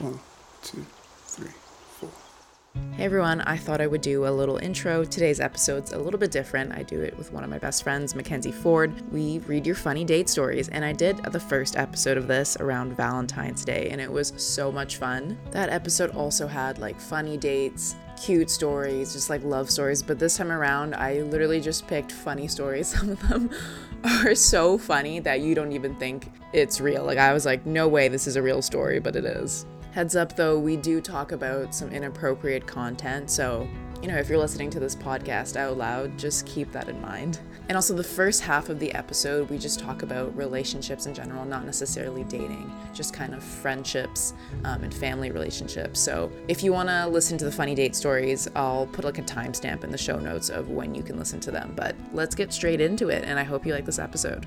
One, two, three, four. Hey everyone, I thought I would do a little intro. Today's episode's a little bit different. I do it with one of my best friends, Mackenzie Ford. We read your funny date stories, and I did the first episode of this around Valentine's Day, and it was so much fun. That episode also had like funny dates, cute stories, just like love stories, but this time around, I literally just picked funny stories. Some of them are so funny that you don't even think it's real. Like, I was like, no way this is a real story, but it is. Heads up though, we do talk about some inappropriate content, so you know, if you're listening to this podcast out loud, just keep that in mind. And also, the first half of the episode, we just talk about relationships in general, not necessarily dating, just kind of friendships um, and family relationships. So, if you want to listen to the funny date stories, I'll put like a timestamp in the show notes of when you can listen to them. But let's get straight into it, and I hope you like this episode.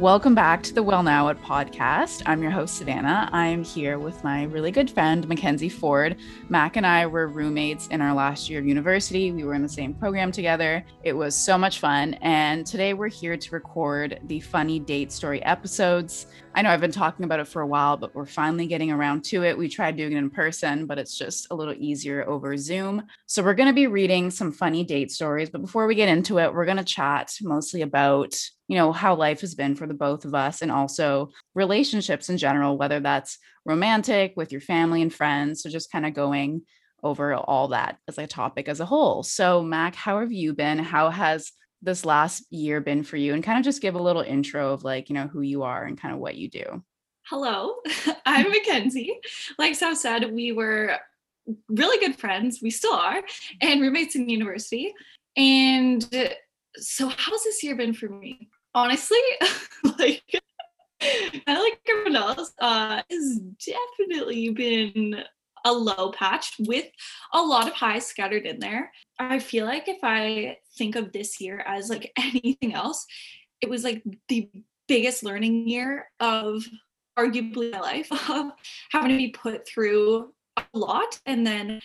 Welcome back to the Well Now What podcast. I'm your host, Savannah. I'm here with my really good friend, Mackenzie Ford. Mac and I were roommates in our last year of university. We were in the same program together. It was so much fun. And today we're here to record the funny date story episodes. I know I've been talking about it for a while, but we're finally getting around to it. We tried doing it in person, but it's just a little easier over Zoom. So we're going to be reading some funny date stories. But before we get into it, we're going to chat mostly about you know how life has been for the both of us and also relationships in general whether that's romantic with your family and friends so just kind of going over all that as a topic as a whole so mac how have you been how has this last year been for you and kind of just give a little intro of like you know who you are and kind of what you do? Hello i'm mackenzie. Like so said we were really good friends we still are and roommates in university. And so how's this year been for me? Honestly, like I like everyone else, uh, has definitely been a low patch with a lot of highs scattered in there. I feel like if I think of this year as like anything else, it was like the biggest learning year of arguably my life of having to be put through a lot and then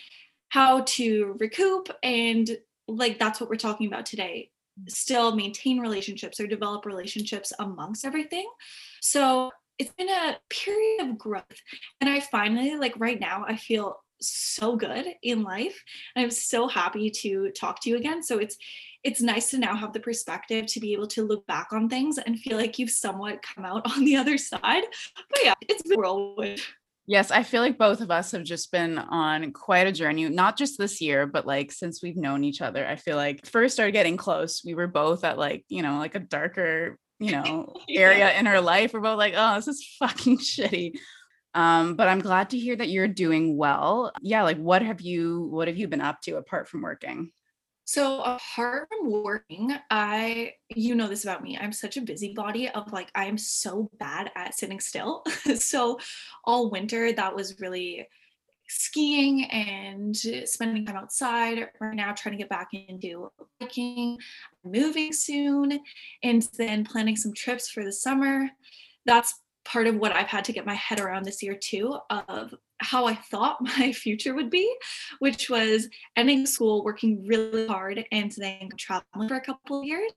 how to recoup and like that's what we're talking about today still maintain relationships or develop relationships amongst everything. So it's been a period of growth. And I finally, like right now, I feel so good in life. I'm so happy to talk to you again. So it's it's nice to now have the perspective to be able to look back on things and feel like you've somewhat come out on the other side. But yeah, it's been whirlwind. Yes, I feel like both of us have just been on quite a journey, not just this year, but like since we've known each other. I feel like first started getting close, we were both at like, you know, like a darker, you know, area in her life. We're both like, oh, this is fucking shitty. Um, but I'm glad to hear that you're doing well. Yeah, like what have you what have you been up to apart from working? So apart from working, I you know this about me. I'm such a busybody of like I am so bad at sitting still. so all winter that was really skiing and spending time outside. Right now trying to get back into biking, moving soon, and then planning some trips for the summer. That's part of what I've had to get my head around this year too of how I thought my future would be, which was ending school, working really hard, and then traveling for a couple of years.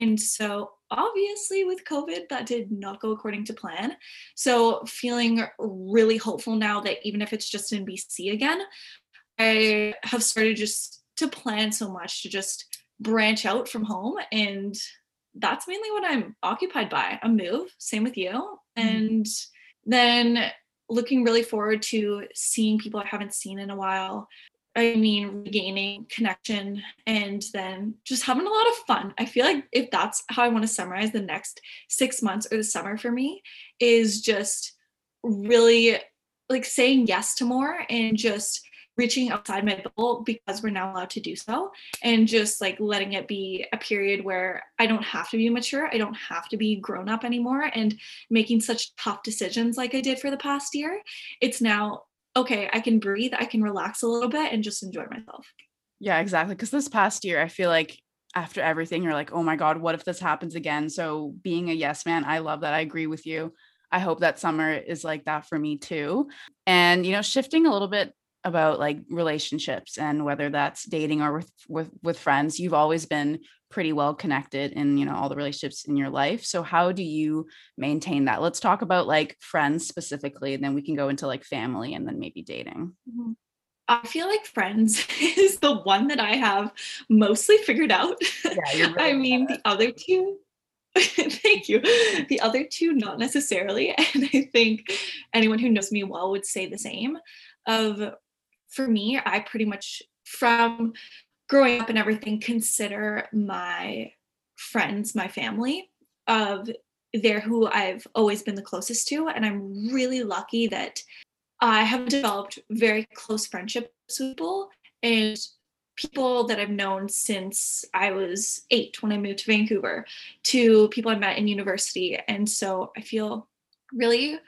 And so, obviously, with COVID, that did not go according to plan. So, feeling really hopeful now that even if it's just in BC again, I have started just to plan so much to just branch out from home. And that's mainly what I'm occupied by a move, same with you. Mm-hmm. And then looking really forward to seeing people I haven't seen in a while. I mean, regaining connection and then just having a lot of fun. I feel like if that's how I want to summarize the next six months or the summer for me, is just really like saying yes to more and just reaching outside my bubble because we're now allowed to do so and just like letting it be a period where I don't have to be mature, I don't have to be grown up anymore and making such tough decisions like I did for the past year. It's now okay, I can breathe, I can relax a little bit and just enjoy myself. Yeah, exactly. Because this past year, I feel like after everything, you're like, oh my God, what if this happens again? So being a yes man, I love that. I agree with you. I hope that summer is like that for me too. And, you know, shifting a little bit about like relationships and whether that's dating or with with with friends you've always been pretty well connected in you know all the relationships in your life so how do you maintain that let's talk about like friends specifically and then we can go into like family and then maybe dating mm-hmm. I feel like Friends is the one that I have mostly figured out. Yeah, really I mean, the other two, thank you. The other two, not necessarily. And I think anyone who knows me well would say the same. Of for me, I pretty much from growing up and everything consider my friends my family of they're who I've always been the closest to and I'm really lucky that I have developed very close friendships with people and people that I've known since I was 8 when I moved to Vancouver to people I met in university. And so I feel really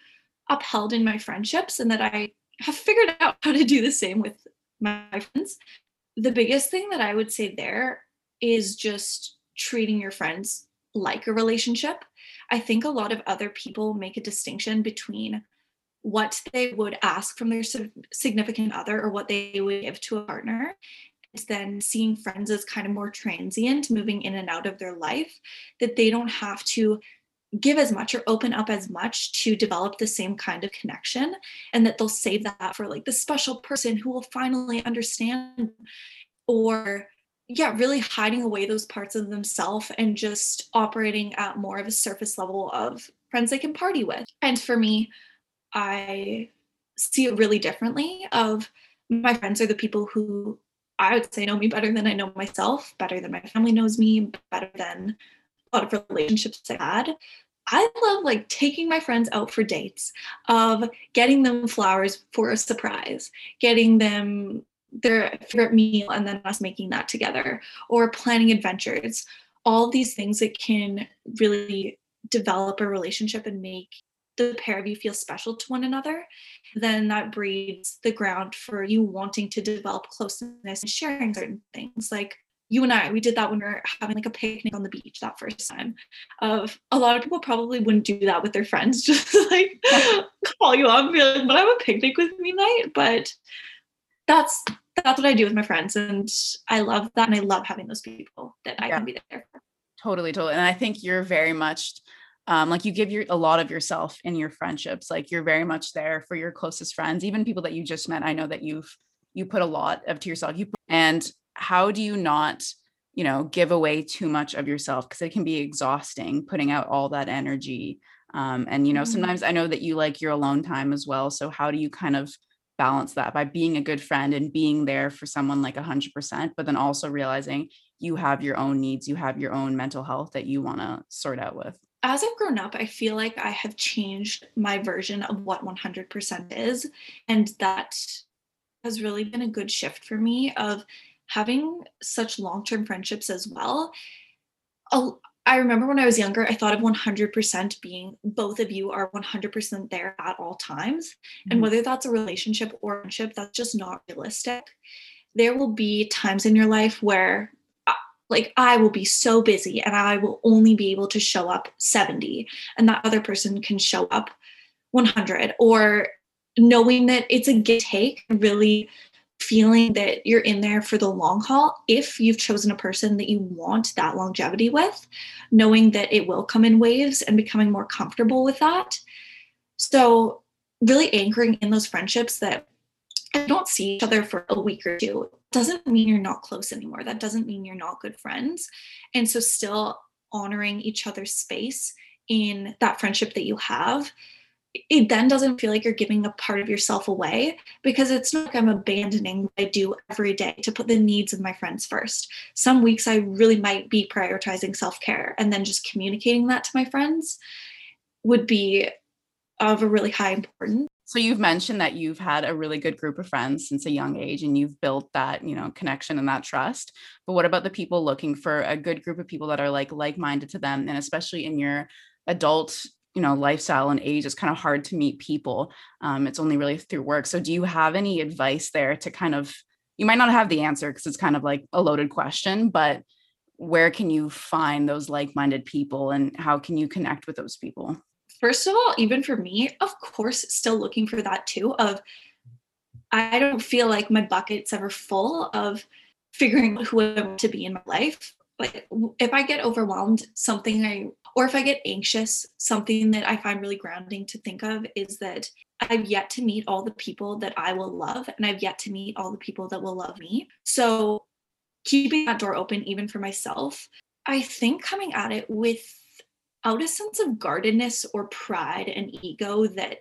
upheld in my friendships and that I have figured out how to do the same with my friends the biggest thing that I would say there is just treating your friends like a relationship. I think a lot of other people make a distinction between what they would ask from their significant other or what they would give to a partner then seeing friends as kind of more transient moving in and out of their life that they don't have to give as much or open up as much to develop the same kind of connection and that they'll save that for like the special person who will finally understand or yeah really hiding away those parts of themselves and just operating at more of a surface level of friends they can party with. And for me i see it really differently of my friends are the people who i would say know me better than i know myself better than my family knows me better than lot of relationships i had I love like taking my friends out for dates, of getting them flowers for a surprise, getting them their favorite meal and then us making that together, or planning adventures. All these things that can really develop a relationship and make the pair of you feel special to one another, then that breeds the ground for you wanting to develop closeness and sharing certain things. Like you and I, we did that when we were having like a picnic on the beach that first time. Of a lot of people probably wouldn't do that with their friends, just like call you up and be like, "But I have a picnic with me night." But that's that's what I do with my friends, and I love that, and I love having those people that I can be there. For. Totally, totally, and I think you're very much um, like you give your a lot of yourself in your friendships. Like you're very much there for your closest friends, even people that you just met. I know that you've you put a lot of to yourself. You and how do you not you know give away too much of yourself because it can be exhausting putting out all that energy um, and you know mm-hmm. sometimes i know that you like your alone time as well so how do you kind of balance that by being a good friend and being there for someone like 100% but then also realizing you have your own needs you have your own mental health that you want to sort out with as I've grown up, I feel like I have changed my version of what 100% is. And that has really been a good shift for me of having such long-term friendships as well I remember when I was younger, I thought of 100% being both of you are 100% there at all times. Mm-hmm. And whether that's a relationship or friendship, that's just not realistic. There will be times in your life where, uh, like, I will be so busy and I will only be able to show up 70, and that other person can show up 100, or knowing that it's a give take really feeling that you're in there for the long haul if you've chosen a person that you want that longevity with, knowing that it will come in waves and becoming more comfortable with that. So, really anchoring in those friendships that I don't see each other for a week or two doesn't mean you're not close anymore. That doesn't mean you're not good friends. And so, still honoring each other's space in that friendship that you have it then doesn't feel like you're giving a part of yourself away because it's not like I'm abandoning what I do every day to put the needs of my friends first. Some weeks I really might be prioritizing self care and then just communicating that to my friends would be of a really high importance. So you've mentioned that you've had a really good group of friends since a young age and you've built that, you know, connection and that trust. But what about the people looking for a good group of people that are like like-minded to them and especially in your adult you know lifestyle and age it's kind of hard to meet people um, it's only really through work so do you have any advice there to kind of you might not have the answer because it's kind of like a loaded question but where can you find those like-minded people and how can you connect with those people? First of all even for me of course still looking for that too of i don't feel like my bucket's ever full of figuring out who i want to be in my life like if I get overwhelmed, something I or if I get anxious, something that I find really grounding to think of is that I've yet to meet all the people that I will love, and I've yet to meet all the people that will love me. So, keeping that door open, even for myself, I think coming at it without a sense of guardedness or pride and ego that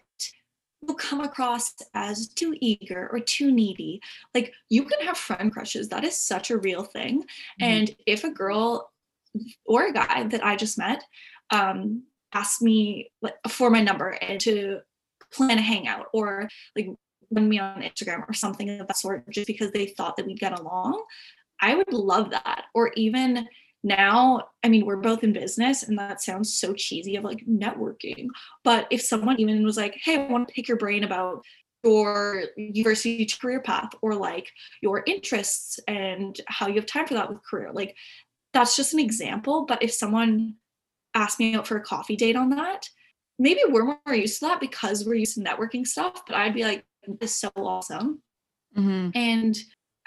will come across as too eager or too needy. Like, you can have friend crushes, that is such a real thing. Mm-hmm. And if a girl or a guy that I just met um, asked me for my number and to plan a hangout or like when me on Instagram or something of that sort just because they thought that we'd get along, I would love that. Or even now, I mean, we're both in business and that sounds so cheesy of like networking. But if someone even was like, hey, I want to pick your brain about your university career path or like your interests and how you have time for that with career, like that's just an example. But if someone asked me out for a coffee date on that, maybe we're more used to that because we're used to networking stuff. But I'd be like, this is so awesome. Mm-hmm. And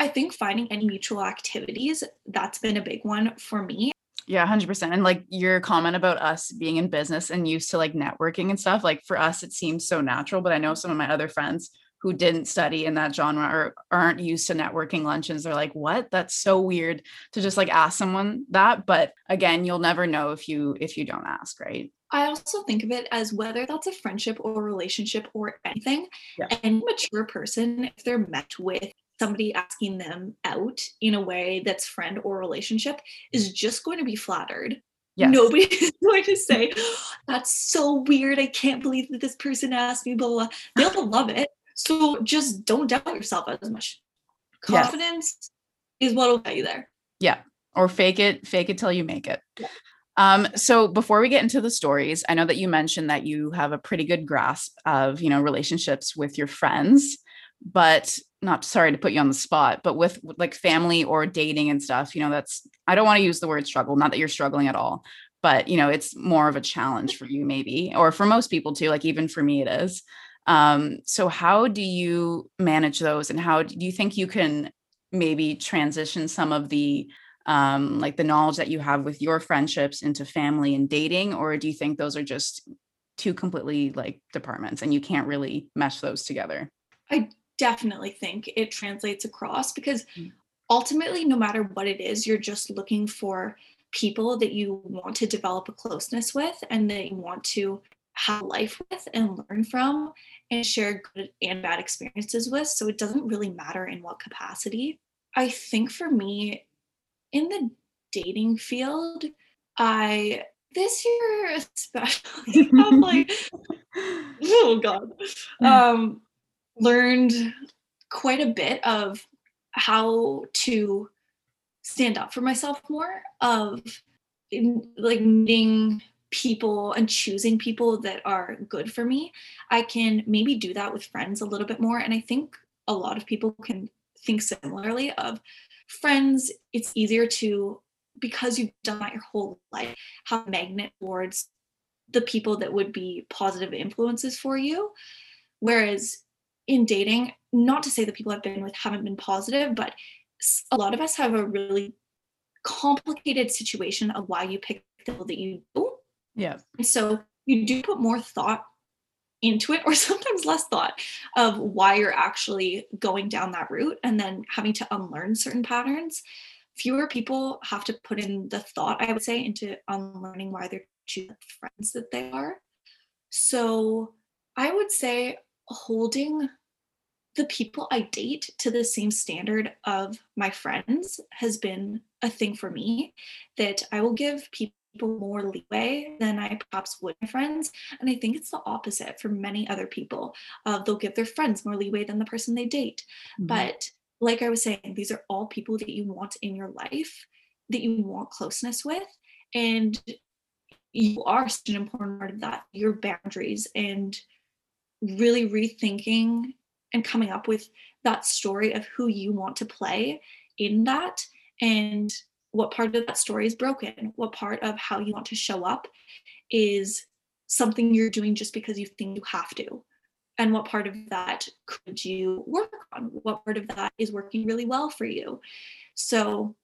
I think finding any mutual activities, that's been a big one for me. Yeah, 100%. And like your comment about us being in business and used to like networking and stuff, like for us, it seems so natural. But I know some of my other friends who didn't study in that genre or aren't used to networking luncheons they're like what that's so weird to just like ask someone that but again you'll never know if you if you don't ask right I also think of it as whether that's a friendship or relationship or anything. Yeah. And mature person, if they're met with somebody asking them out in a way that's friend or relationship, is just going to be flattered. Yes. Nobody is going to say, That's so weird. I can't believe that this person asked me, Blah blah, blah. They'll love it. So just don't doubt yourself as much. Confidence yes. is what will get you there. Yeah. Or fake it, fake it till you make it. Yeah. Um, so before we get into the stories, I know that you mentioned that you have a pretty good grasp of, you know, relationships with your friends, but not sorry to put you on the spot, but with like family or dating and stuff, you know, that's I don't want to use the word struggle, not that you're struggling at all, but you know, it's more of a challenge for you maybe, or for most people too, like even for me it is. Um, so how do you manage those and how do you think you can maybe transition some of the um, like the knowledge that you have with your friendships into family and dating or do you think those are just two completely like departments and you can't really mesh those together i definitely think it translates across because mm. ultimately no matter what it is you're just looking for people that you want to develop a closeness with and that you want to have life with and learn from and share good and bad experiences with. So it doesn't really matter in what capacity. I think for me, in the dating field, I this year especially have like oh god um learned quite a bit of how to stand up for myself more of in, like meeting people and choosing people that are good for me, I can maybe do that with friends a little bit more. And I think a lot of people can think similarly of friends, it's easier to because you've done that your whole life, have a magnet towards the people that would be positive influences for you. Whereas in dating, not to say the people I've been with haven't been positive, but a lot of us have a really complicated situation of why you pick the people that you do yeah. And so you do put more thought into it, or sometimes less thought of why you're actually going down that route and then having to unlearn certain patterns. Fewer people have to put in the thought, I would say, into unlearning why they're choosing friends that they are. So I would say holding the people I date to the same standard of my friends has been a thing for me that I will give people people more leeway than I perhaps would my friends. And I think it's the opposite for many other people. Uh, they'll give their friends more leeway than the person they date. Mm-hmm. But like I was saying, these are all people that you want in your life, that you want closeness with. And you are such an important part of that, your boundaries and really rethinking and coming up with that story of who you want to play in that and what part of that story is broken what part of how you want to show up is something you're doing just because you think you have to. And what part of that could you work on? What part of that is working really well for you? So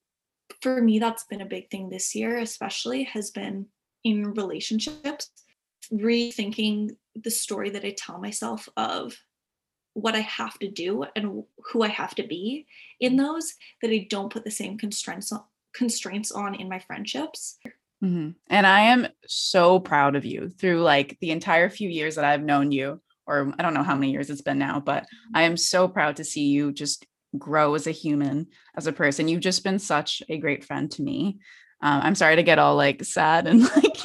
for me, that's been a big thing this year, especially has been in relationships, rethinking the story that I tell myself of what I have to do and who I have to be in those that I don't put the same constraints on, constraints on in my friendships. Mm-hmm. And I am so proud of you through like the entire few years that I've known you, or I don't know how many years it's been now, but I am so proud to see you just grow as a human, as a person. You've just been such a great friend to me. Um, I'm sorry to get all like sad and like,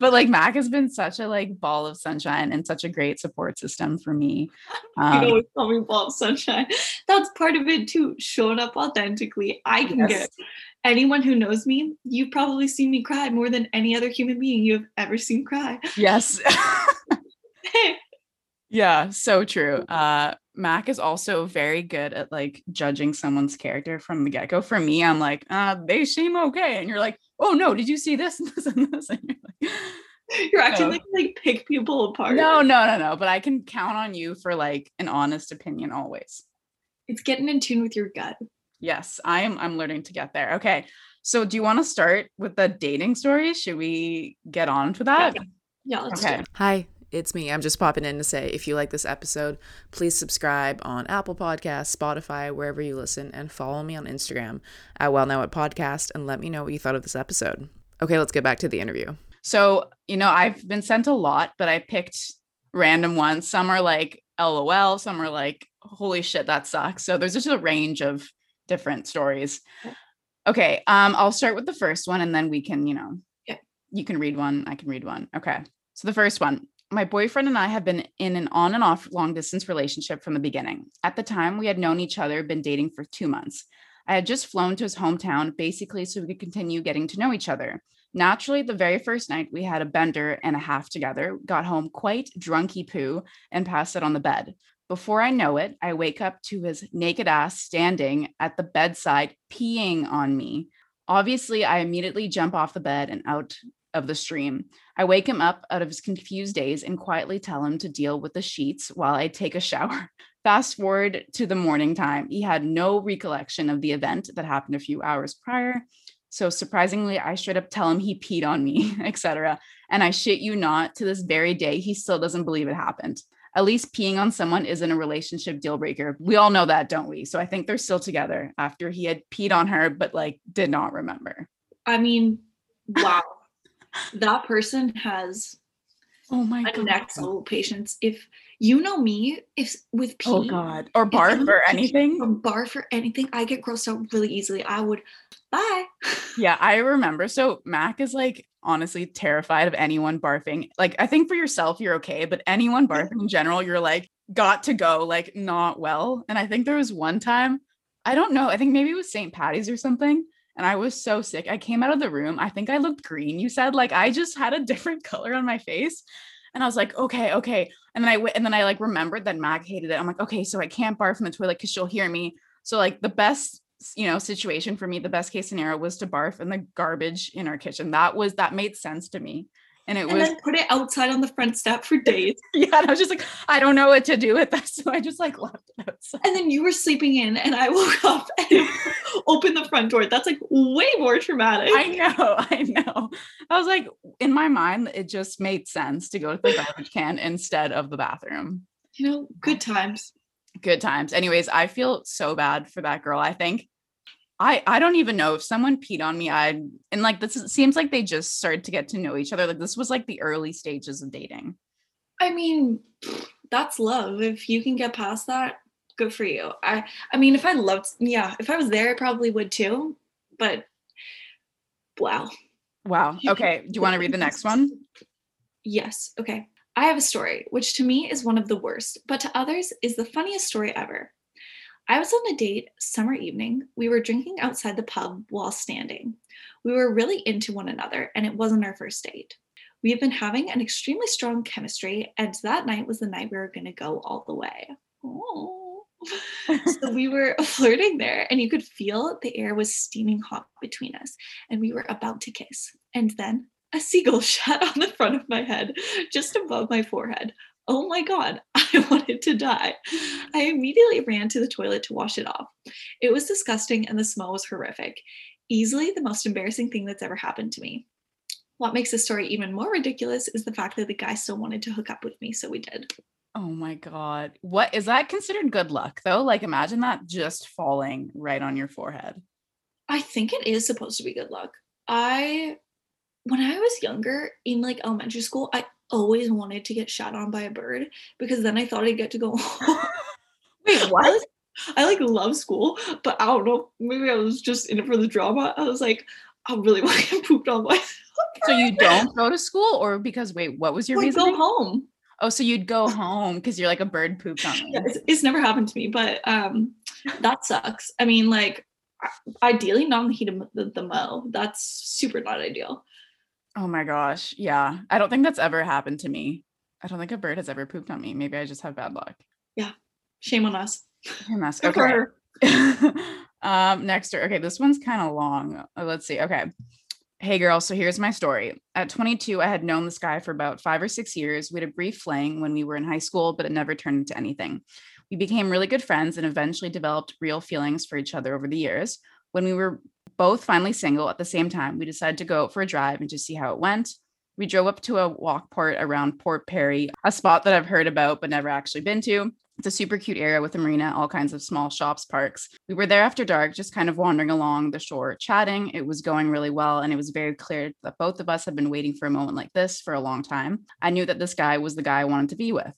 but like Mac has been such a like ball of sunshine and such a great support system for me. Um, you always call me ball of sunshine. That's part of it too. Showing up authentically. I can yes. get anyone who knows me. You've probably seen me cry more than any other human being you have ever seen cry. Yes. yeah, so true. Uh, Mac is also very good at like judging someone's character from the get go. For me, I'm like, uh, they seem okay. And you're like, oh no, did you see this and this and this? And you're like, you're acting like like pick people apart. No, no, no, no. But I can count on you for like an honest opinion always. It's getting in tune with your gut. Yes, I am. I'm learning to get there. Okay. So do you want to start with the dating story? Should we get on to that? Yeah, yeah let's okay. Hi, it's me. I'm just popping in to say if you like this episode, please subscribe on Apple Podcasts, Spotify, wherever you listen, and follow me on Instagram at Well Now What Podcast and let me know what you thought of this episode. Okay, let's get back to the interview. So, you know, I've been sent a lot, but I picked random ones. Some are like LOL, some are like, holy shit, that sucks. So there's just a range of different stories. Okay, um, I'll start with the first one and then we can, you know, yeah. you can read one, I can read one. Okay. So the first one my boyfriend and I have been in an on and off long distance relationship from the beginning. At the time, we had known each other, been dating for two months. I had just flown to his hometown basically so we could continue getting to know each other. Naturally, the very first night we had a bender and a half together, got home quite drunky poo, and passed it on the bed. Before I know it, I wake up to his naked ass standing at the bedside, peeing on me. Obviously, I immediately jump off the bed and out of the stream. I wake him up out of his confused daze and quietly tell him to deal with the sheets while I take a shower. Fast forward to the morning time. He had no recollection of the event that happened a few hours prior. So surprisingly, I straight up tell him he peed on me, etc. And I shit you not, to this very day, he still doesn't believe it happened. At least peeing on someone isn't a relationship deal breaker. We all know that, don't we? So I think they're still together after he had peed on her, but like did not remember. I mean, wow. That person has oh my god. next level patience. If you know me if with pee oh god. Or barf or anything? or barf or anything i get grossed out really easily. I would bye. Yeah i remember. So mac is like honestly terrified of anyone barfing like i think for yourself you're okay but anyone barfing in general you're like got to go like not well and i think there was one time i don't know i think maybe it was st patty's or something and I was so sick. I came out of the room. I think I looked green. You said like I just had a different color on my face. And I was like, okay, okay. And then I went and then I like remembered that Mac hated it. I'm like, okay, so I can't barf in the toilet because she'll hear me. So like the best, you know, situation for me, the best case scenario was to barf in the garbage in our kitchen. That was that made sense to me and it and was put it outside on the front step for days. yeah, and I was just like, I don't know what to do with that, so I just like left it outside. And then you were sleeping in, and I woke up and opened the front door. That's like way more traumatic. I know, I know. I was like, in my mind, it just made sense to go to the garbage can instead of the bathroom. You know, good times. Good times. Anyways, I feel so bad for that girl. I think I I don't even know if someone peed on me. I and like this is, seems like they just started to get to know each other. Like this was like the early stages of dating. I mean, that's love. If you can get past that, good for you. I I mean, if I loved, yeah, if I was there, I probably would too. But wow. Wow. Okay. Do you want to read the next one? Yes. Okay. I have a story, which to me is one of the worst, but to others is the funniest story ever. I was on a date summer evening. We were drinking outside the pub while standing. We were really into one another, and it wasn't our first date. We have been having an extremely strong chemistry, and that night was the night we were going to go all the way. Oh. so we were flirting there, and you could feel the air was steaming hot between us, and we were about to kiss. And then a seagull shot on the front of my head, just above my forehead oh my God, I wanted to die. I immediately ran to the toilet to wash it off. It was disgusting and the smell was horrific. easily the most embarrassing thing that's ever happened to me. What makes this story even more ridiculous is the fact that the guy still wanted to hook up with me, so we did. Oh my god. What is that considered good luck though? Like imagine that just falling right on your forehead. I think it is supposed to be good luck. I when I was younger in like elementary school, I always wanted to get shot on by a bird because then I thought I'd get to go home. Wait, I, what? was- I like love school, but I don't know. Maybe I was just in it for the drama. I was like, I really want to get pooped on by. So you don't go to school or because wait, what was your reason? go home. Oh, so you'd go home because you're like a bird pooped on. Yeah, it's, it's never happened to me, but um, that sucks. I mean, like, ideally not in the heat of the, the mo. That's super not ideal. Oh my gosh. Yeah. I don't think that's ever happened to me. I don't think a bird has ever pooped on me. Maybe I just have bad luck. Yeah. Shame on us. Mess. Good for Okay. um, next, okay, this one's kind of long. Uh, Let's see. Okay. Hey girl, so here's my story. At 22, I had known this guy for about five or six years. We had a brief fling when we were in high school, but it never turned into anything. We became really good friends and eventually developed real feelings for each other over the years. When we were both finally single at the same time, we decided to go out for a drive and just see how it went. We drove up to a walk port around Port Perry, a spot that I've heard about but never actually been to. It's a super cute area with a marina, all kinds of small shops, parks. We were there after dark, just kind of wandering along the shore, chatting. It was going really well, and it was very clear that both of us had been waiting for a moment like this for a long time. I knew that this guy was the guy I wanted to be with.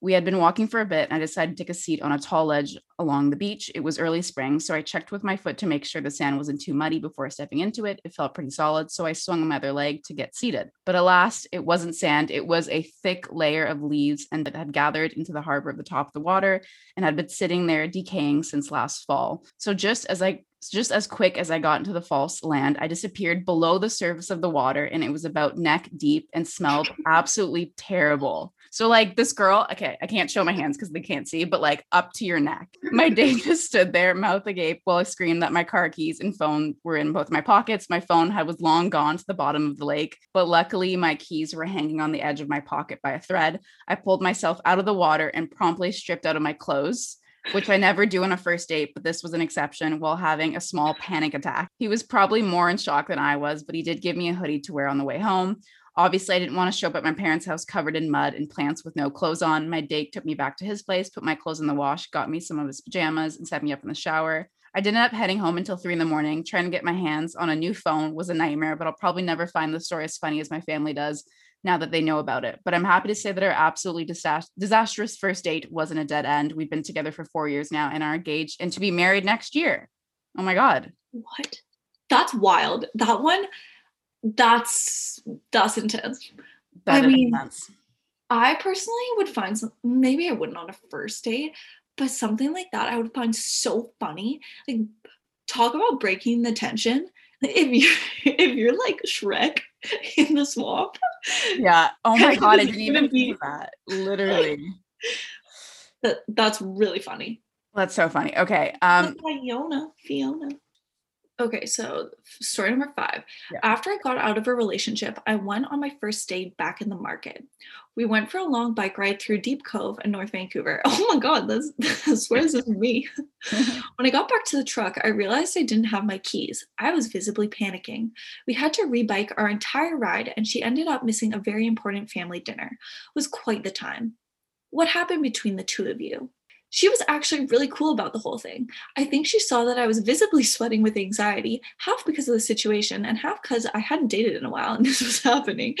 We had been walking for a bit, and I decided to take a seat on a tall ledge along the beach. It was early spring, so I checked with my foot to make sure the sand wasn't too muddy before stepping into it. It felt pretty solid, so I swung my other leg to get seated. But alas, it wasn't sand, it was a thick layer of leaves and that had gathered into the harbor at the top of the water and had been sitting there decaying since last fall. So just as I just as quick as I got into the false land, I disappeared below the surface of the water and it was about neck deep and smelled absolutely terrible. So like this girl, okay, I can't show my hands because they can't see, but like up to your neck. My date just stood there, mouth agape, while I screamed that my car keys and phone were in both my pockets. My phone had was long gone to the bottom of the lake, but luckily my keys were hanging on the edge of my pocket by a thread. I pulled myself out of the water and promptly stripped out of my clothes. Which I never do on a first date, but this was an exception while having a small panic attack. He was probably more in shock than I was, but he did give me a hoodie to wear on the way home. Obviously, I didn't want to show up at my parents' house covered in mud and plants with no clothes on. My date took me back to his place, put my clothes in the wash, got me some of his pajamas, and set me up in the shower. I didn't end up heading home until three in the morning. Trying to get my hands on a new phone was a nightmare, but I'll probably never find the story as funny as my family does now that they know about it. But I'm happy to say that our absolutely disas- disastrous first date wasn't a dead end. We've been together for four years now and are engaged and to be married next year. Oh my God. What? That's wild. That one, that's that's intense. That I mean- intense. I personally would find some maybe I wouldn't on a first date, but something like that I would find so funny. Like talk about breaking the tension. If you're if you're like Shrek in the swamp, Yeah. Oh my God. I didn't even think that. Literally. that that's really funny. That's so funny. Okay. Um, Fiona, Fiona. Okay, so story number five. Yeah. After I got out of a relationship, I went on my first date back in the market. We went for a long bike ride through Deep Cove in North Vancouver. Oh my God, this, I swear this is me. When I got back to the truck, I realized I didn't have my keys. I was visibly panicking. We had to rebike our entire ride, and she ended up missing a very important family dinner. It was quite the time. What happened between the two of you? She was actually really cool about the whole thing. I think she saw that I was visibly sweating with anxiety, half because of the situation and half because I hadn't dated in a while and this was happening.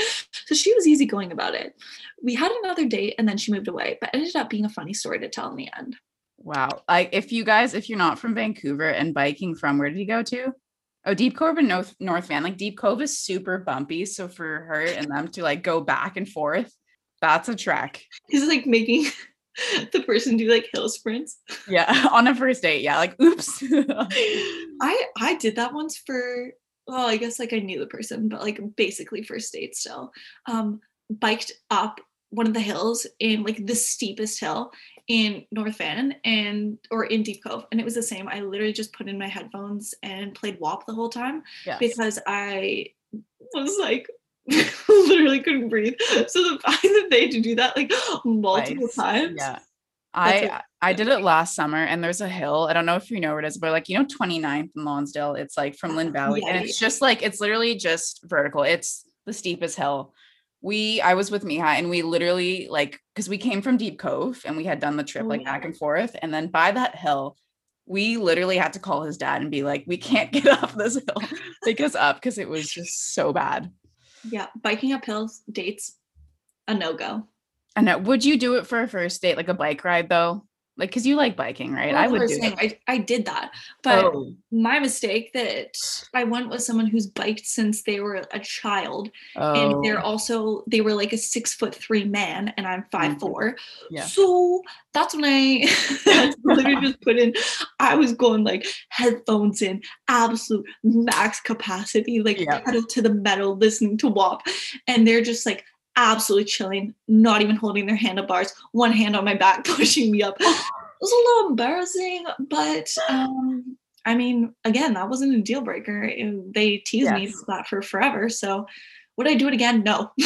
So she was easygoing about it. We had another date and then she moved away, but ended up being a funny story to tell in the end. wow. Like if you guys, if you're not from Vancouver and biking from where did you go to? Oh, Deep Cove and North North Van. Like Deep Cove is super bumpy. So for her and them to like go back and forth, that's a trek. He's like making the person do like hill sprints. Yeah. On a first date. Yeah. Like oops. I I did that once for well, I guess like I knew the person, but like basically first date still. Um, biked up one of the hills in like the steepest hill in North Van and or in Deep Cove, and it was the same. I literally just put in my headphones and played WAP the whole time yes. because I was like literally couldn't breathe. So the fact that they had to do that like multiple Twice. times, Yeah. I I did it last summer and there's a hill. I don't know if you know where it is, but like you know 29th in Lonsdale, it's like from Lynn Valley. Yeah, and it's just like it's literally just vertical. It's the steepest hill. We I was with Miha and we literally like because we came from Deep Cove and we had done the trip Oh, like yeah. back and forth. And then by that hill, we literally had to call his dad and be like, we can't get off this hill. Take us up because it was just so bad. Yeah, biking up hills, dates, a no go. I know. Would you do it for a first date, like a bike ride though? Like, cause you like biking, right? I would do it. I, I did that, but Oh, my mistake that I went with someone who's biked since they were a child, and oh, they're also they were like a six foot three man, and I'm five Mhm. four. yeah. So that's when I that's literally just put in. I was going like headphones in, absolute max capacity, like Yeah. pedal to the metal, listening to WAP, and they're just like absolutely chilling, not even holding their handlebars, one hand on my back, pushing me up. It was a little embarrassing, but um, I mean, again, that wasn't a deal breaker. It- they teased me Yes. about that for forever. So would I do it again? No.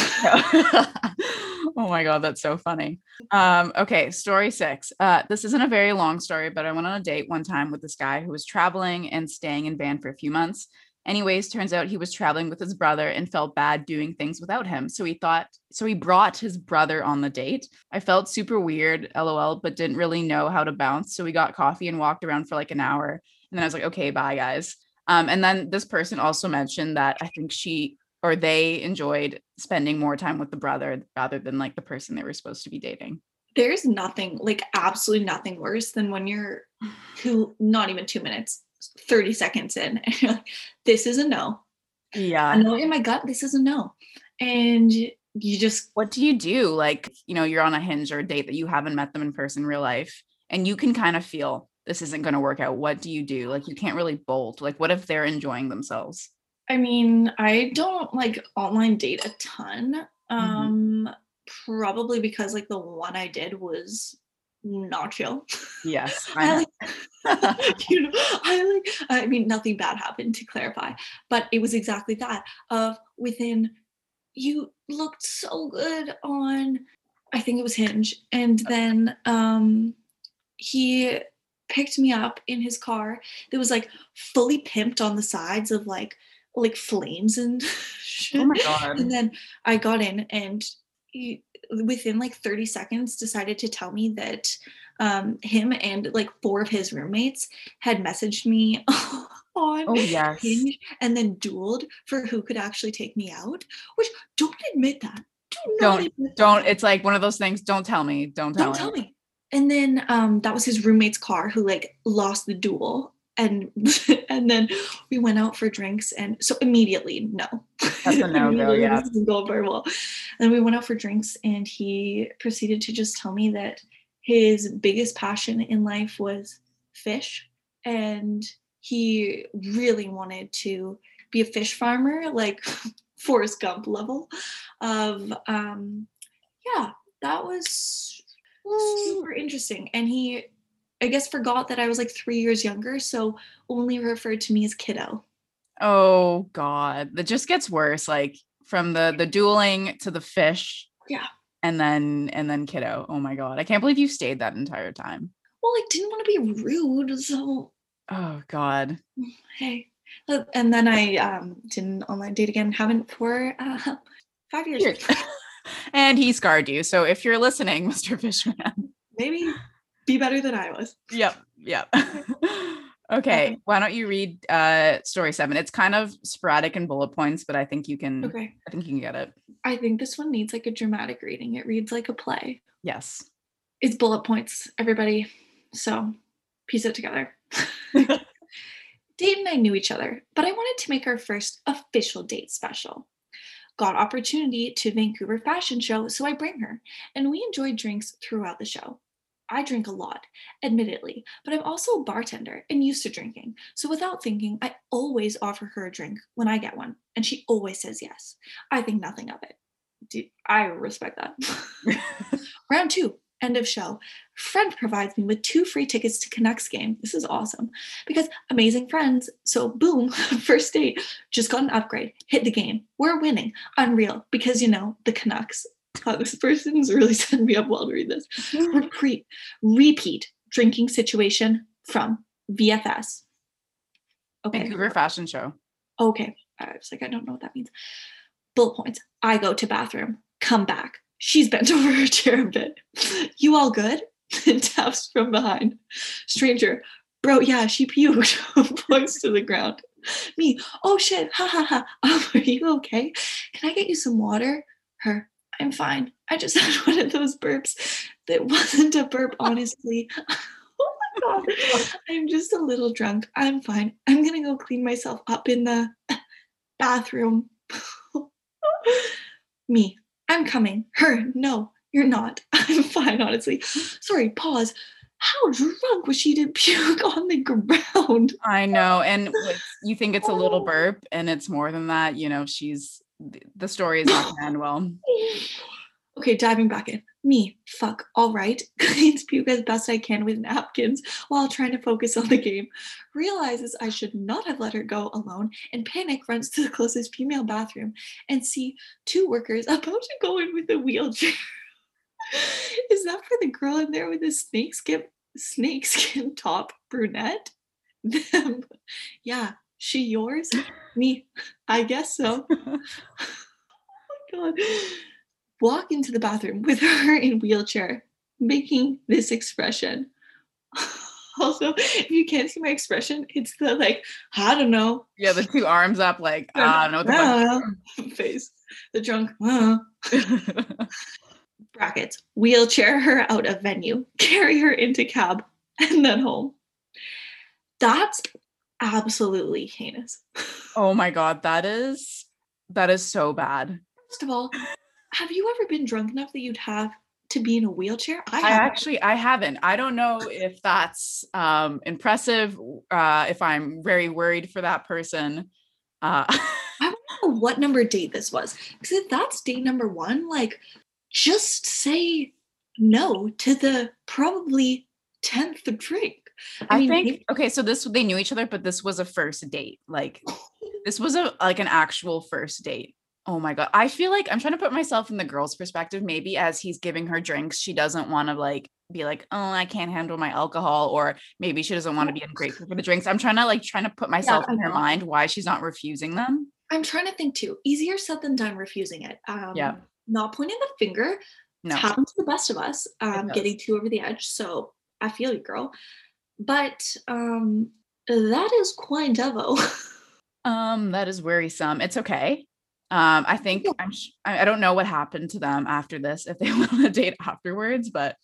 oh my god, that's so funny. Um, okay, story six. Uh, this isn't a very long story, but I went on a date one time with this guy who was traveling and staying in van for a few months. Anyways, turns out he was traveling with his brother and felt bad doing things without him. So he thought, so he brought his brother on the date. I felt super weird, lol, but didn't really know how to bounce. So we got coffee and walked around for like an hour. And then I was like, okay, bye guys. Um, and then this person also mentioned that I think she or they enjoyed spending more time with the brother rather than like the person they were supposed to be dating. There's nothing, like absolutely nothing worse than when you're two, not even two minutes, 30 seconds in, and you're like, this is a no. Yeah I know in my gut, this is a no. And you just, What do you do? Like, you know, you're on a hinge or a date that you haven't met them in person in real life, and you can kind of feel this isn't going to work out. What do you do? Like, you can't really bolt. Like, what if they're enjoying themselves? I mean, I don't like online date a ton. Um, probably because like the one I did was not chill. Yes. I like, you know, I like, I mean, nothing bad happened to clarify, but it was exactly that of within, you looked so good on, I think it was Hinge. And then um, he picked me up in his car that was like fully pimped on the sides of like, like flames and shit. oh my God. And then I got in and he, within like 30 seconds decided to tell me that um, him and like four of his roommates had messaged me on Oh, yes. Hinge and then dueled for who could actually take me out. Which don't admit that. Do not Don't- admit Don't, that. it's like one of those things. Don't tell me. Don't tell don't me. tell me. And then um, that was his roommate's car who like lost the duel. And and then we went out for drinks and so immediately no. That's a yeah. Isn't going very well. And we went out for drinks and he proceeded to just tell me that his biggest passion in life was fish and he really wanted to be a fish farmer like Forrest Gump level of um yeah that was super interesting and he I guess forgot that I was like 3 years younger so only referred to me as kiddo Oh God, that just gets worse. Like from the the dueling to the fish. Yeah. And then and then kiddo. Oh my God, I can't believe you stayed that entire time. well I didn't want to be rude so Oh God. hey and then I um did an online date again haven't for uh, 5 years Years. and he scarred you. So if you're listening, Mr. Fishman. maybe be better than I was Yep. Yep. okay. Why don't you read uh story seven? It's kind of sporadic in bullet points, but I think you can okay I think you can get it. I think this one needs like a dramatic reading it reads like a play Yes. it's bullet points, everybody. So piece it together. Date and I knew each other, but I wanted to make our first official date special. Got opportunity to Vancouver Fashion Show, so I bring her, and we enjoy drinks throughout the show. I drink a lot, admittedly, but I'm also a bartender and used to drinking. So without thinking, I always offer her a drink when I get one, and she always says yes. I think nothing of it. Do- I respect that. Round two, end of show. Friend provides me with two free tickets to Canucks game. This is awesome because amazing friends. So boom, first date, just got an upgrade, hit the game. We're winning. Unreal because you know the Canucks. This person's really setting me up while to read this. Repeat, repeat drinking situation from VFS. Okay. Vancouver Fashion Show. Okay. I was like, I don't know what that means. Bullet points. I go to bathroom. Come back. She's bent over her chair a bit. You all good? And taps from behind. Stranger. Bro, yeah, she puked. Points to the ground. Me. Oh shit. Ha ha ha. Um, are you okay? Can I get you some water? Her. I'm fine. I just had one of those burps that wasn't a burp, honestly. oh my god. I'm just a little drunk. I'm fine. I'm gonna go clean myself up in the bathroom. Me. I'm coming. Her. No, you're not. I'm fine, honestly. Sorry, pause. How drunk was she to puke on the ground? I know. And you think it's a little oh. burp, and it's more than that. You know, she's the story is not going to end well. Okay, diving back in. Me, fuck, all right. Cleans puke as best I can with napkins while trying to focus on the game. Realizes I should not have let her go alone and panic runs to the closest female bathroom and see two workers about to go in with a wheelchair. Is that for the girl in there with the snakeskin snakeskin top brunette? Them. Yeah, she yours? Me. I guess so. oh my god walk into the bathroom with her in wheelchair making this expression also if you can't see my expression it's the like i don't know Yeah, the two arms up, like I don't know what the Ah, face the drunk ah. fuck. brackets wheelchair her out of venue carry her into cab and then home that's absolutely heinous oh my god, that is that is so bad. first of all have you ever been drunk enough that you'd have to be in a wheelchair I haven't. actually I haven't. I don't know if that's um impressive, uh if I'm very worried for that person. Uh I don't know what number date this was because if that's date number one like just say no to the probably 10th drink I, mean, think maybe- okay, so this they knew each other, but this was a first date. Like this was a like an actual first date. Oh my god. I feel like I'm trying to put myself in the girl's perspective. Maybe as he's giving her drinks, she doesn't want to like be like, oh, I can't handle my alcohol, or maybe she doesn't want to be ungrateful for the drinks. I'm trying to like trying to put myself I in her mind why she's not refusing them. i'm trying to think too easier said than done refusing it um Yeah. not pointing the finger No. it's happened to the best of us um getting too over the edge so i feel you girl but um that is quite devo Um, that is worrisome. It's okay. Um, I think Yeah. I'm. Sh- I I don't know what happened to them after this. If they went on a date afterwards, but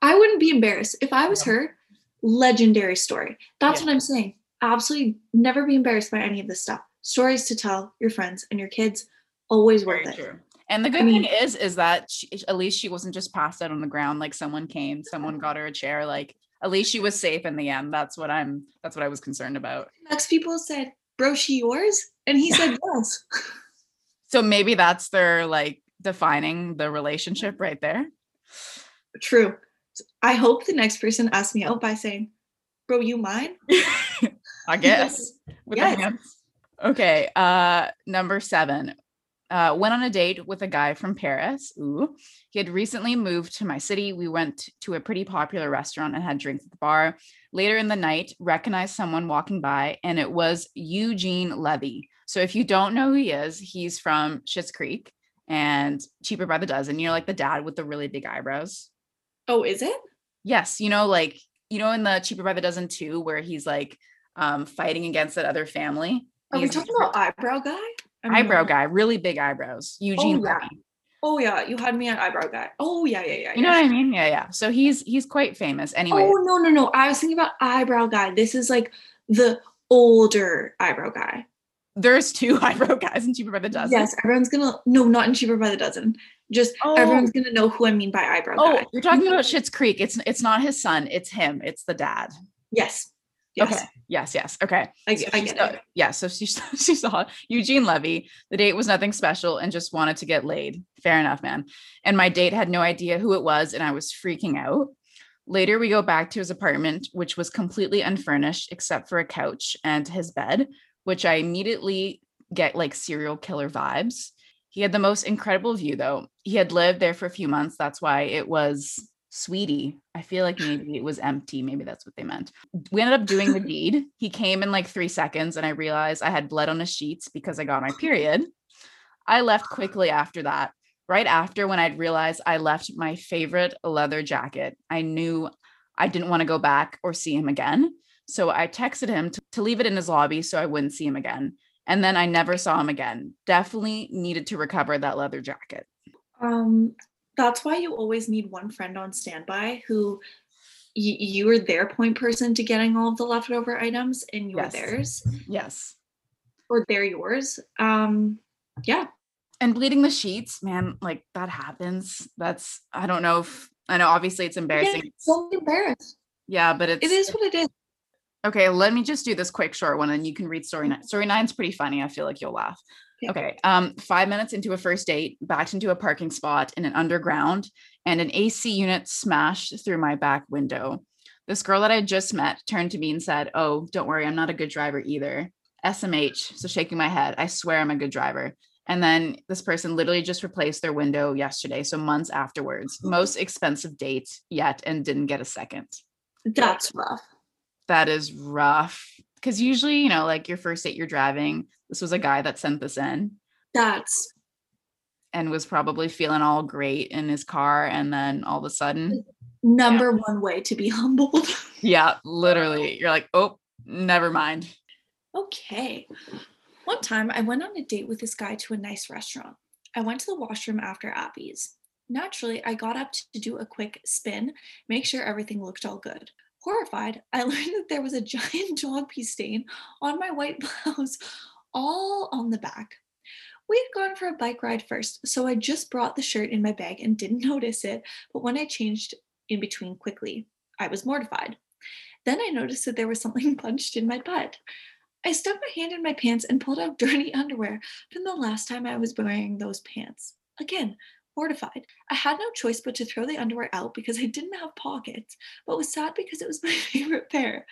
I wouldn't be embarrassed if I was her. Legendary story. That's Yeah. what I'm saying. Absolutely never be embarrassed by any of this stuff. Stories to tell your friends and your kids. Always worth Very it. true. And the good mean- thing is, is that she, at least she wasn't just passed out on the ground. Like someone came, someone got her a chair. Like at least she was safe in the end. That's what I'm. That's what I was concerned about. Next people said, "Bro, she yours?" And he said, "Yes." So maybe that's their like defining the relationship right there. True. I hope the next person asks me out by saying, "Bro, you mine?" I guess. Yes. Okay. Uh number seven. Uh, went on a date with a guy from Paris. Ooh. He had recently moved to my city. We went to a pretty popular restaurant and had drinks at the bar. Later in the night, recognized someone walking by, and it was Eugene Levy. So if you don't know who he is, he's from Schitt's Creek and Cheaper by the Dozen. You know, like the dad with the really big eyebrows. Oh, is it? Yes, you know, like you know, in the Cheaper by the Dozen too, where he's like um fighting against that other family. Are we talking about eyebrow guy? I eyebrow guy, really big eyebrows. Eugene oh, yeah. Levy. Oh yeah, you had me at eyebrow guy. Oh yeah, yeah, yeah. You know what I mean? Yeah, yeah. So he's he's quite famous. Anyway, Oh no, no, no. I was thinking about eyebrow guy. This is like the older eyebrow guy. there's two eyebrow guys in Cheaper by the Dozen. Yes, everyone's gonna no, not in cheaper by the dozen. Just Oh. everyone's gonna know who I mean by eyebrow Oh, guy. you're talking about Schitt's Creek. It's it's not his son. It's him. It's the dad. Yes. Yes. Okay. Yes. Yes. Okay. I, So I get saw- it. Yeah. So she she saw Eugene Levy. The date was nothing special and just wanted to get laid. Fair enough, man. And my date had no idea who it was, and I was freaking out. Later, we go back to his apartment, which was completely unfurnished except for a couch and his bed, which I immediately get like serial killer vibes. He had the most incredible view though. He had lived there for a few months. That's why it was sweetie. I feel like maybe it was empty. Maybe that's what they meant. We ended up doing the deed. He came in like three seconds and I realized I had blood on his sheets because I got my period. I left quickly after that. Right after when I'd realized I left my favorite leather jacket, I knew I didn't want to go back or see him again. So I texted him to, to leave it in his lobby so I wouldn't see him again. And then I never saw him again. Definitely needed to recover that leather jacket. Um, that's why you always need one friend on standby who y- you are their point person to getting all of the leftover items and you're Yes. theirs Yes. or they're yours. Um, yeah. And bleeding the sheets, man, like that happens. That's, I don't know if, I know obviously it's embarrassing. Again, don't be embarrassed. Yeah, but it's, It is what it is. Okay, let me just do this quick short one and you can read story nine. Story nine's pretty funny. I feel like you'll laugh. Yeah. Okay. Um, five minutes into a first date, backed into a parking spot in an underground, and an AC unit smashed through my back window. This girl that I just met turned to me and said, Oh, don't worry, I'm not a good driver either. SMH. So shaking my head, I swear I'm a good driver. And then this person literally just replaced their window yesterday. So months afterwards, most expensive date yet, and didn't get a second That's rough. that is rough because usually you know like your first date you're driving this was a guy that sent this in That's and was probably feeling all great in his car and then all of a sudden number one way to be humbled. yeah literally you're like oh never mind Okay. One time I went on a date with this guy to a nice restaurant. I went to the washroom after Appy's. Naturally, I got up to do a quick spin, make sure everything looked all good. Horrified, I learned that there was a giant dog pee stain on my white blouse, all on the back. We had gone for a bike ride first, so I just brought the shirt in my bag and didn't notice it, but when I changed in between quickly, I was mortified. Then I noticed that there was something punched in my butt. I stuck my hand in my pants and pulled out dirty underwear from the last time I was wearing those pants. Again, mortified. I had no choice but to throw the underwear out because I didn't have pockets, but was sad because it was my favorite pair.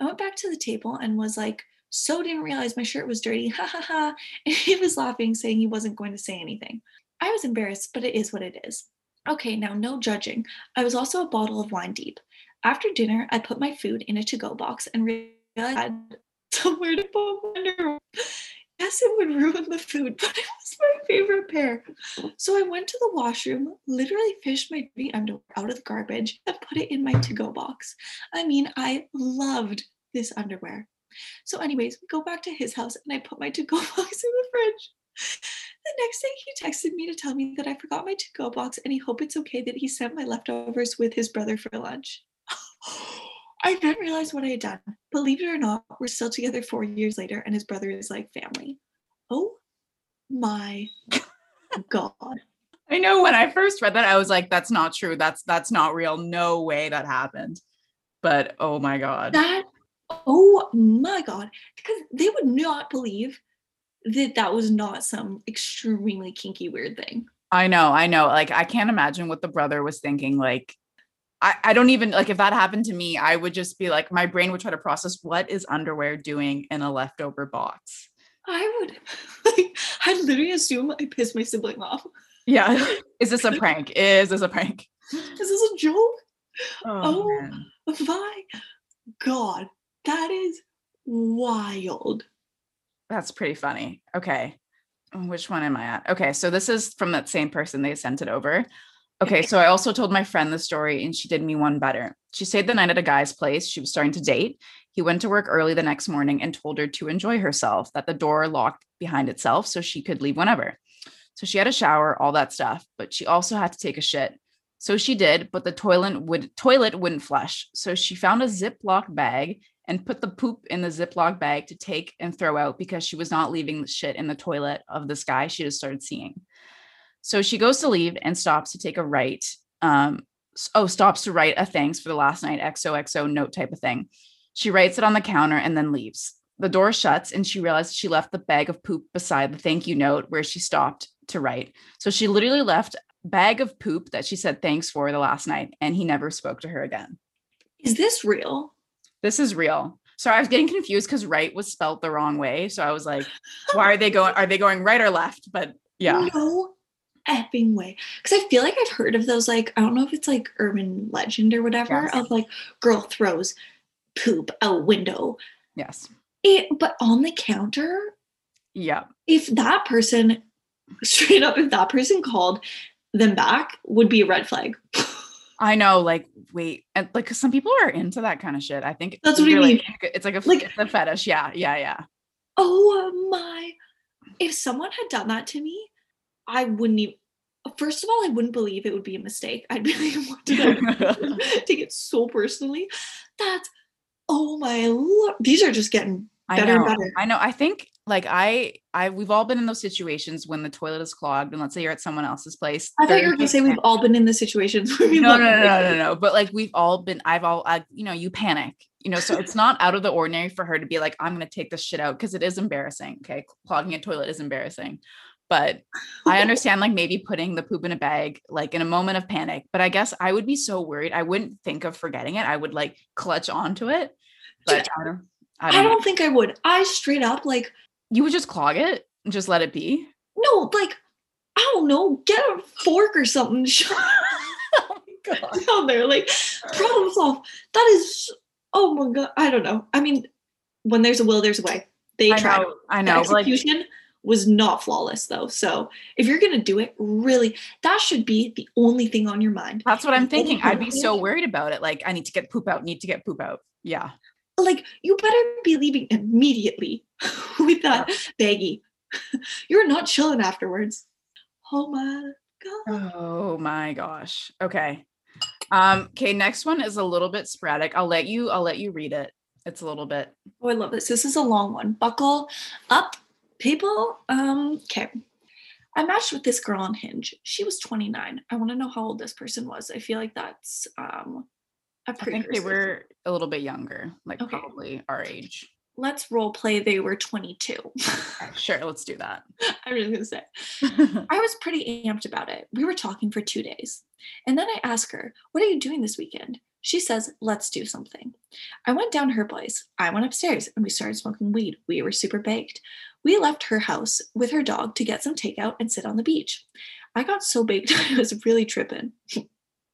I went back to the table and was like, so didn't realize my shirt was dirty. Ha ha ha. And he was laughing, saying he wasn't going to say anything. I was embarrassed, but it is what it is. Okay, now no judging. I was also a bottle of wine deep. After dinner, I put my food in a to go box and realized I had somewhere to put my underwear. Yes, it would ruin the food, but it was my favorite pair. So I went to the washroom, literally fished my dirty underwear out of the garbage, and put it in my to go box. I mean, I loved this underwear. So, anyways, we go back to his house and I put my to go box in the fridge. The next day, he texted me to tell me that I forgot my to go box and he hoped it's okay that he sent my leftovers with his brother for lunch. I didn't realize what I had done. Believe it or not, we're still together four years later, and his brother is like family. Oh my God. i know when i first read that i was like that's not true that's that's not real no way that happened but oh my god That, oh my God. Because they would not believe that that was not some extremely kinky, weird thing. I know, I know. Like, I can't imagine what the brother was thinking. Like, I, I don't even like if that happened to me, I would just be like, my brain would try to process what is underwear doing in a leftover box. I would, like, I'd literally assume I pissed my sibling off. Yeah. Is this a prank? Is this a prank? Is this a joke? Oh. oh man. My God, that is wild. That's pretty funny. Okay. Mm, which one am I at? Okay. So this is from that same person. They sent it over. Okay. So I also told my friend the story and she did me one better. She stayed the night at a guy's place. She was starting to date. He went to work early the next morning and told her to enjoy herself, that the door locked behind itself so she could leave whenever. So she had a shower, all that stuff, but she also had to take a shit. So she did, but the toilet would toilet wouldn't flush. So she found a Ziploc bag and put the poop in the Ziploc bag to take and throw out because she was not leaving the shit in the toilet of this guy she just started seeing. So she goes to leave and stops to take a right. Um, oh, stops to write a thanks for the last night XOXO note type of thing. She writes it on the counter and then leaves. The door shuts and she realizes she left the bag of poop beside the thank you note where she stopped to write. So she literally left bag of poop that she said thanks for the last night and he never spoke to her again. Is this real? This is real. Sorry, I was getting confused because right was spelt the wrong way. So I was like, why are they going? Are they going right or left? But Yeah. No effing way. Because I feel like I've heard of those, like, I don't know if it's like urban legend or whatever, Yes. of like girl throws poop out window. Yes. It, but on the counter, Yeah. if that person, straight up, if that person called them back, would be a red flag. I know, like, wait, and like, 'cause some people are into that kind of shit. I think That's what I you're, like. It's like a Like- a fetish. Yeah, yeah, yeah. Oh uh, my. If someone had done that to me, I wouldn't even. First of all, I wouldn't believe it would be a mistake. I'd be like, what did I take it so personally? That's, oh my lord. These are just getting I better know. and better. I know. I think like I, I, we've all been in those situations when the toilet is clogged, and let's say you're at someone else's place. I thought you were to say we've all been in the situations where we No, no, no, no, no. But like we've all been. I've all, I, you know, you panic. You know, so it's not out of the ordinary for her to be like, I'm gonna take this shit out because it is embarrassing. Okay, clogging a toilet is embarrassing. But I understand like maybe putting the poop in a bag like in a moment of panic. But I guess I would be so worried. I wouldn't think of forgetting it. I would like clutch onto it. But I don't. I I don't, know. don't think I would. I straight up, like, You would just clog it and just let it be. no, like, I don't know, get a fork or something. Oh my god. down there. Like, problem solved. That is, oh my God. I don't know. I mean, when there's a will, there's a way. They I tried. know. I The know. Like, execution was not flawless though. So if you're gonna do it, really, that should be the only thing on your mind. that's what I'm thinking. I'd be so worried about it. Like, I need to get poop out. Need to get poop out. Yeah. Like you better be leaving immediately with that baggie. You're not chilling afterwards. Oh my god. Oh my gosh. Okay. Um, okay, next one is a little bit sporadic. I'll let you I'll let you read it. It's a little bit Oh, I love this. This is a long one. Buckle up, people. Um, okay. I matched with this girl on Hinge. She was 29. I want to know how old this person was. I feel like that's um I think they were a little bit younger, like Okay. probably our age. Let's role play they were 22. Sure, let's do that. I'm just gonna say. I was pretty amped about it. We were talking for two days. And then I ask her, What are you doing this weekend? She says, Let's do something. I went down to her place. I went upstairs and we started smoking weed. We were super baked. We left her house with her dog to get some takeout and sit on the beach. I got so baked, I was really tripping.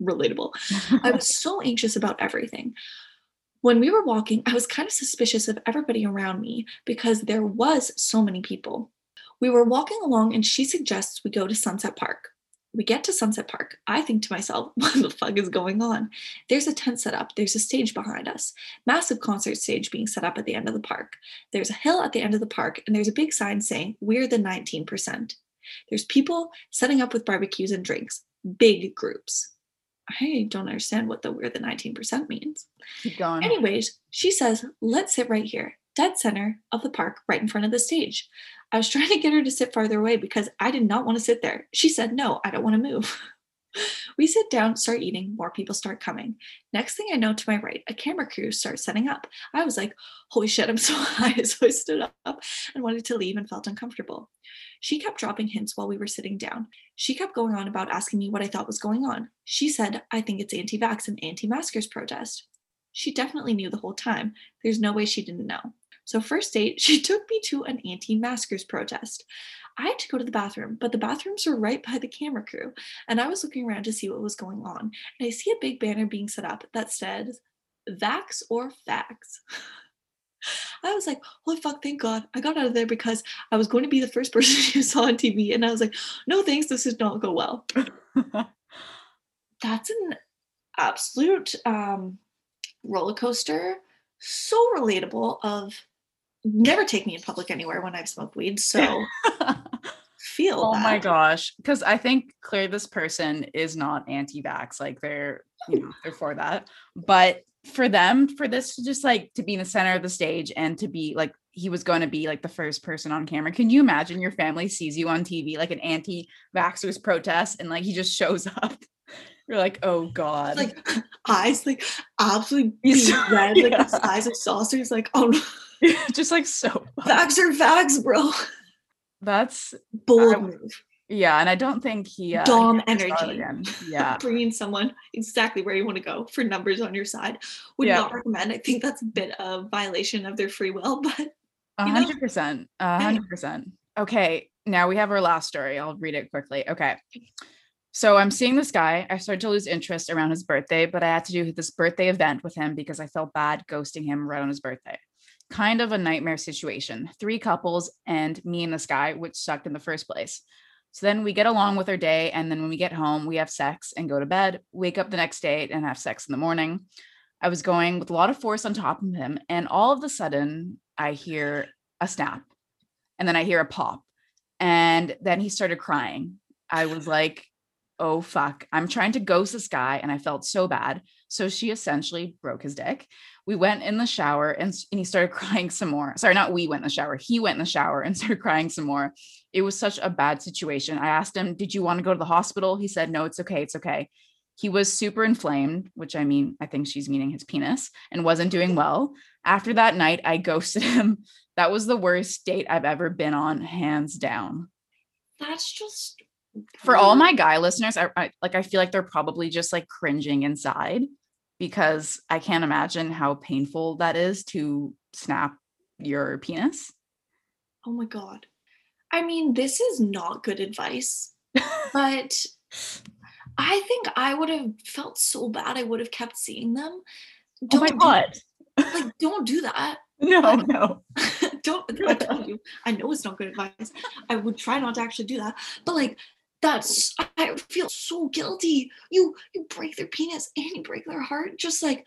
Relatable. I was so anxious about everything. When we were walking, I was kind of suspicious of everybody around me because there was so many people. We were walking along and she suggests we go to Sunset Park. We get to Sunset Park. I think to myself, what the fuck is going on? There's a tent set up. There's a stage behind us. Massive concert stage being set up at the end of the park. There's a hill at the end of the park and there's a big sign saying, We're the 19%. There's people setting up with barbecues and drinks, big groups. I don't understand what the we're the 19% means. Keep going. Anyways, she says, let's sit right here, dead center of the park, right in front of the stage. I was trying to get her to sit farther away because I did not want to sit there. She said, no, I don't want to move. We sit down, start eating, more people start coming. Next thing I know, to my right, a camera crew starts setting up. I was like, holy shit, I'm so high. So I stood up and wanted to leave and felt uncomfortable. She kept dropping hints while we were sitting down. She kept going on about asking me what I thought was going on. She said, I think it's anti vax and anti maskers protest. She definitely knew the whole time. There's no way she didn't know. So, first date, she took me to an anti maskers protest. I had to go to the bathroom, but the bathrooms were right by the camera crew, and I was looking around to see what was going on. And I see a big banner being set up that said, Vax or Fax. I was like, holy fuck, thank God. I got out of there because I was going to be the first person you saw on TV. And I was like, no thanks, this did not go well. That's an absolute um, roller coaster. So relatable of never take me in public anywhere when I've smoked weed. So feel oh my gosh. Because I think clearly this person is not anti-vax. Like they're, you know, they're for that. But for them, for this to just like to be in the center of the stage and to be like he was going to be like the first person on camera. Can you imagine your family sees you on TV like an anti-vaxxers protest and like he just shows up? You're like, oh God. Like eyes like absolutely He's beet so- red, like yeah. the size of saucers. Like, oh just like so vax or vax, bro. that's Bold I- move. Yeah, and I don't think he uh, Dom he ever saw it energy. Yeah. bringing someone exactly where you want to go for numbers on your side would Yeah. not recommend. I think that's a bit of violation of their free will, but hundred percent. Hundred percent. Okay. now we have our last story. I'll read it quickly. Okay. So I'm seeing this guy. I started to lose interest around his birthday, but I had to do this birthday event with him because I felt bad ghosting him right on his birthday. Kind of a nightmare situation. Three couples and me and this guy, which sucked in the first place. So then we get along with our day. And then when we get home, we have sex and go to bed, wake up the next day and have sex in the morning. I was going with a lot of force on top of him. And all of a sudden, I hear a snap and then I hear a pop. And then he started crying. I was like, oh, fuck. I'm trying to ghost this guy. And I felt so bad. So she essentially broke his dick. We went in the shower and, and he started crying some more. Sorry, not we went in the shower. He went in the shower and started crying some more. It was such a bad situation. I asked him, Did you want to go to the hospital? He said, No, it's okay. It's okay. He was super inflamed, which I mean, I think she's meaning his penis, and wasn't doing well. After that night, I ghosted him. That was the worst date I've ever been on, hands down. That's just For all my guy listeners, I, I like I feel like they're probably just like cringing inside because I can't imagine how painful that is to snap your penis. Oh my god. I mean, this is not good advice, but I think I would have felt so bad I would have kept seeing them. Oh my do- god. like don't do that. No, no. don't I told you. I know it's not good advice. I would try not to actually do that. But like that's I feel so guilty. You you break their penis and you break their heart. Just like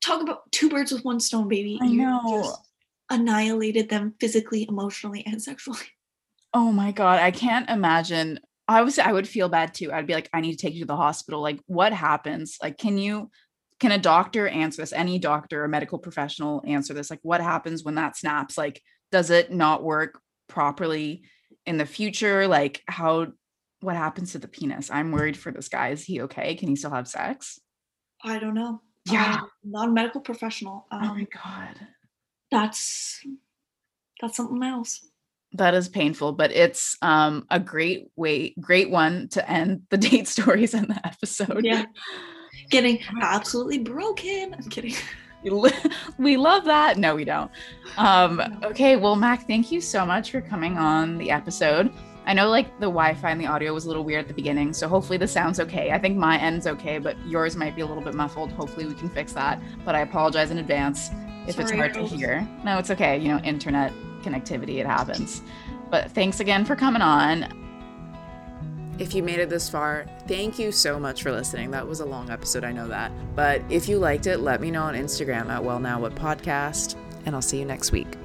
talk about two birds with one stone, baby. I You know. annihilated them physically, emotionally, and sexually. Oh my god, I can't imagine. I was I would feel bad too. I'd be like, I need to take you to the hospital. Like, what happens? Like, can you can a doctor answer this? Any doctor or medical professional answer this? Like, what happens when that snaps? Like, does it not work properly in the future? Like, how what happens to the penis? I'm worried for this guy. Is he okay? Can he still have sex? I don't know. Yeah. I'm not a medical professional. Oh my Um, god. that's that's something else. That is painful, but it's um a great way, great one to end the date stories in the episode. Yeah. Getting absolutely broken. I'm kidding. We we love that. No, we don't. Um, okay, well, Mac, thank you so much for coming on the episode. I know like the Wi-Fi and the audio was a little weird at the beginning, so hopefully the sounds okay. I think my end's okay, but yours might be a little bit muffled. Hopefully we can fix that. But I apologize in advance if it's hard to hear. No, it's okay. You know, internet connectivity, it happens. But thanks again for coming on. If you made it this far, thank you so much for listening. That was a long episode, I know that. But if you liked it, let me know on Instagram at Well Now What Podcast, and I'll see you next week.